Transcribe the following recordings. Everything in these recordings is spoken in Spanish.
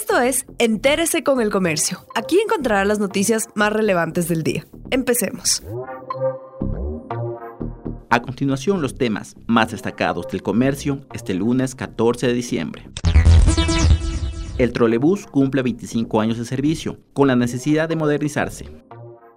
Esto es Entérese con el Comercio. Aquí encontrará las noticias más relevantes del día. Empecemos. A continuación, los temas más destacados del comercio este lunes 14 de diciembre. El trolebús cumple 25 años de servicio, con la necesidad de modernizarse.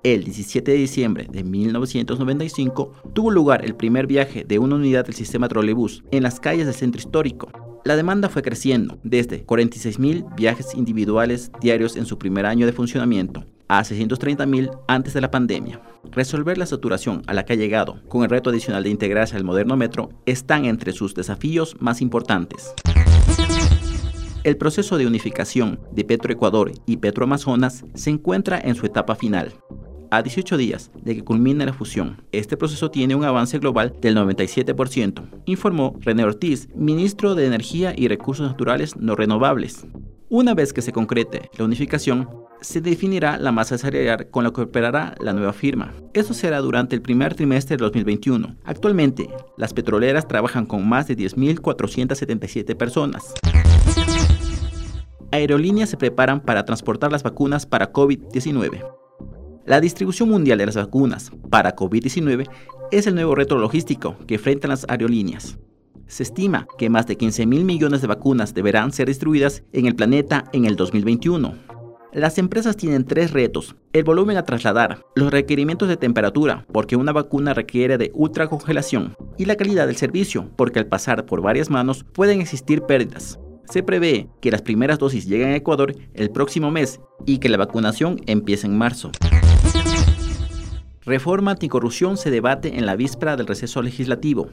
El 17 de diciembre de 1995 tuvo lugar el primer viaje de una unidad del sistema trolebús en las calles del centro histórico. La demanda fue creciendo desde 46.000 viajes individuales diarios en su primer año de funcionamiento a 630.000 antes de la pandemia. Resolver la saturación a la que ha llegado con el reto adicional de integrarse al moderno metro están entre sus desafíos más importantes. El proceso de unificación de Petroecuador y Petroamazonas se encuentra en su etapa final a 18 días de que culmine la fusión. Este proceso tiene un avance global del 97%, informó René Ortiz, ministro de Energía y Recursos Naturales No Renovables. Una vez que se concrete la unificación, se definirá la masa salarial con la que operará la nueva firma. Eso será durante el primer trimestre de 2021. Actualmente, las petroleras trabajan con más de 10.477 personas. Aerolíneas se preparan para transportar las vacunas para COVID-19. La distribución mundial de las vacunas para COVID-19 es el nuevo reto logístico que enfrentan las aerolíneas. Se estima que más de 15 mil millones de vacunas deberán ser distribuidas en el planeta en el 2021. Las empresas tienen tres retos. El volumen a trasladar, los requerimientos de temperatura, porque una vacuna requiere de ultracongelación, y la calidad del servicio, porque al pasar por varias manos pueden existir pérdidas. Se prevé que las primeras dosis lleguen a Ecuador el próximo mes y que la vacunación empiece en marzo. Reforma anticorrupción se debate en la víspera del receso legislativo.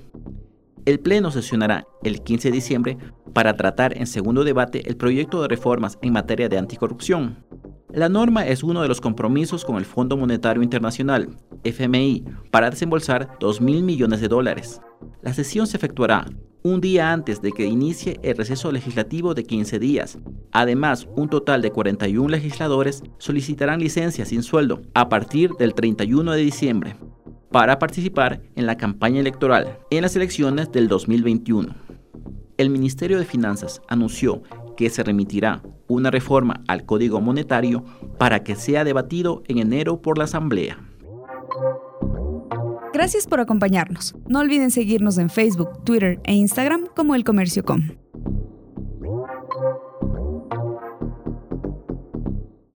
El Pleno sesionará el 15 de diciembre para tratar en segundo debate el proyecto de reformas en materia de anticorrupción. La norma es uno de los compromisos con el Fondo Monetario Internacional, FMI, para desembolsar 2 mil millones de dólares. La sesión se efectuará un día antes de que inicie el receso legislativo de 15 días. Además, un total de 41 legisladores solicitarán licencia sin sueldo a partir del 31 de diciembre para participar en la campaña electoral en las elecciones del 2021. El Ministerio de Finanzas anunció que se remitirá una reforma al Código Monetario para que sea debatido en enero por la Asamblea. Gracias por acompañarnos. No olviden seguirnos en Facebook, Twitter e Instagram como El Comercio Com.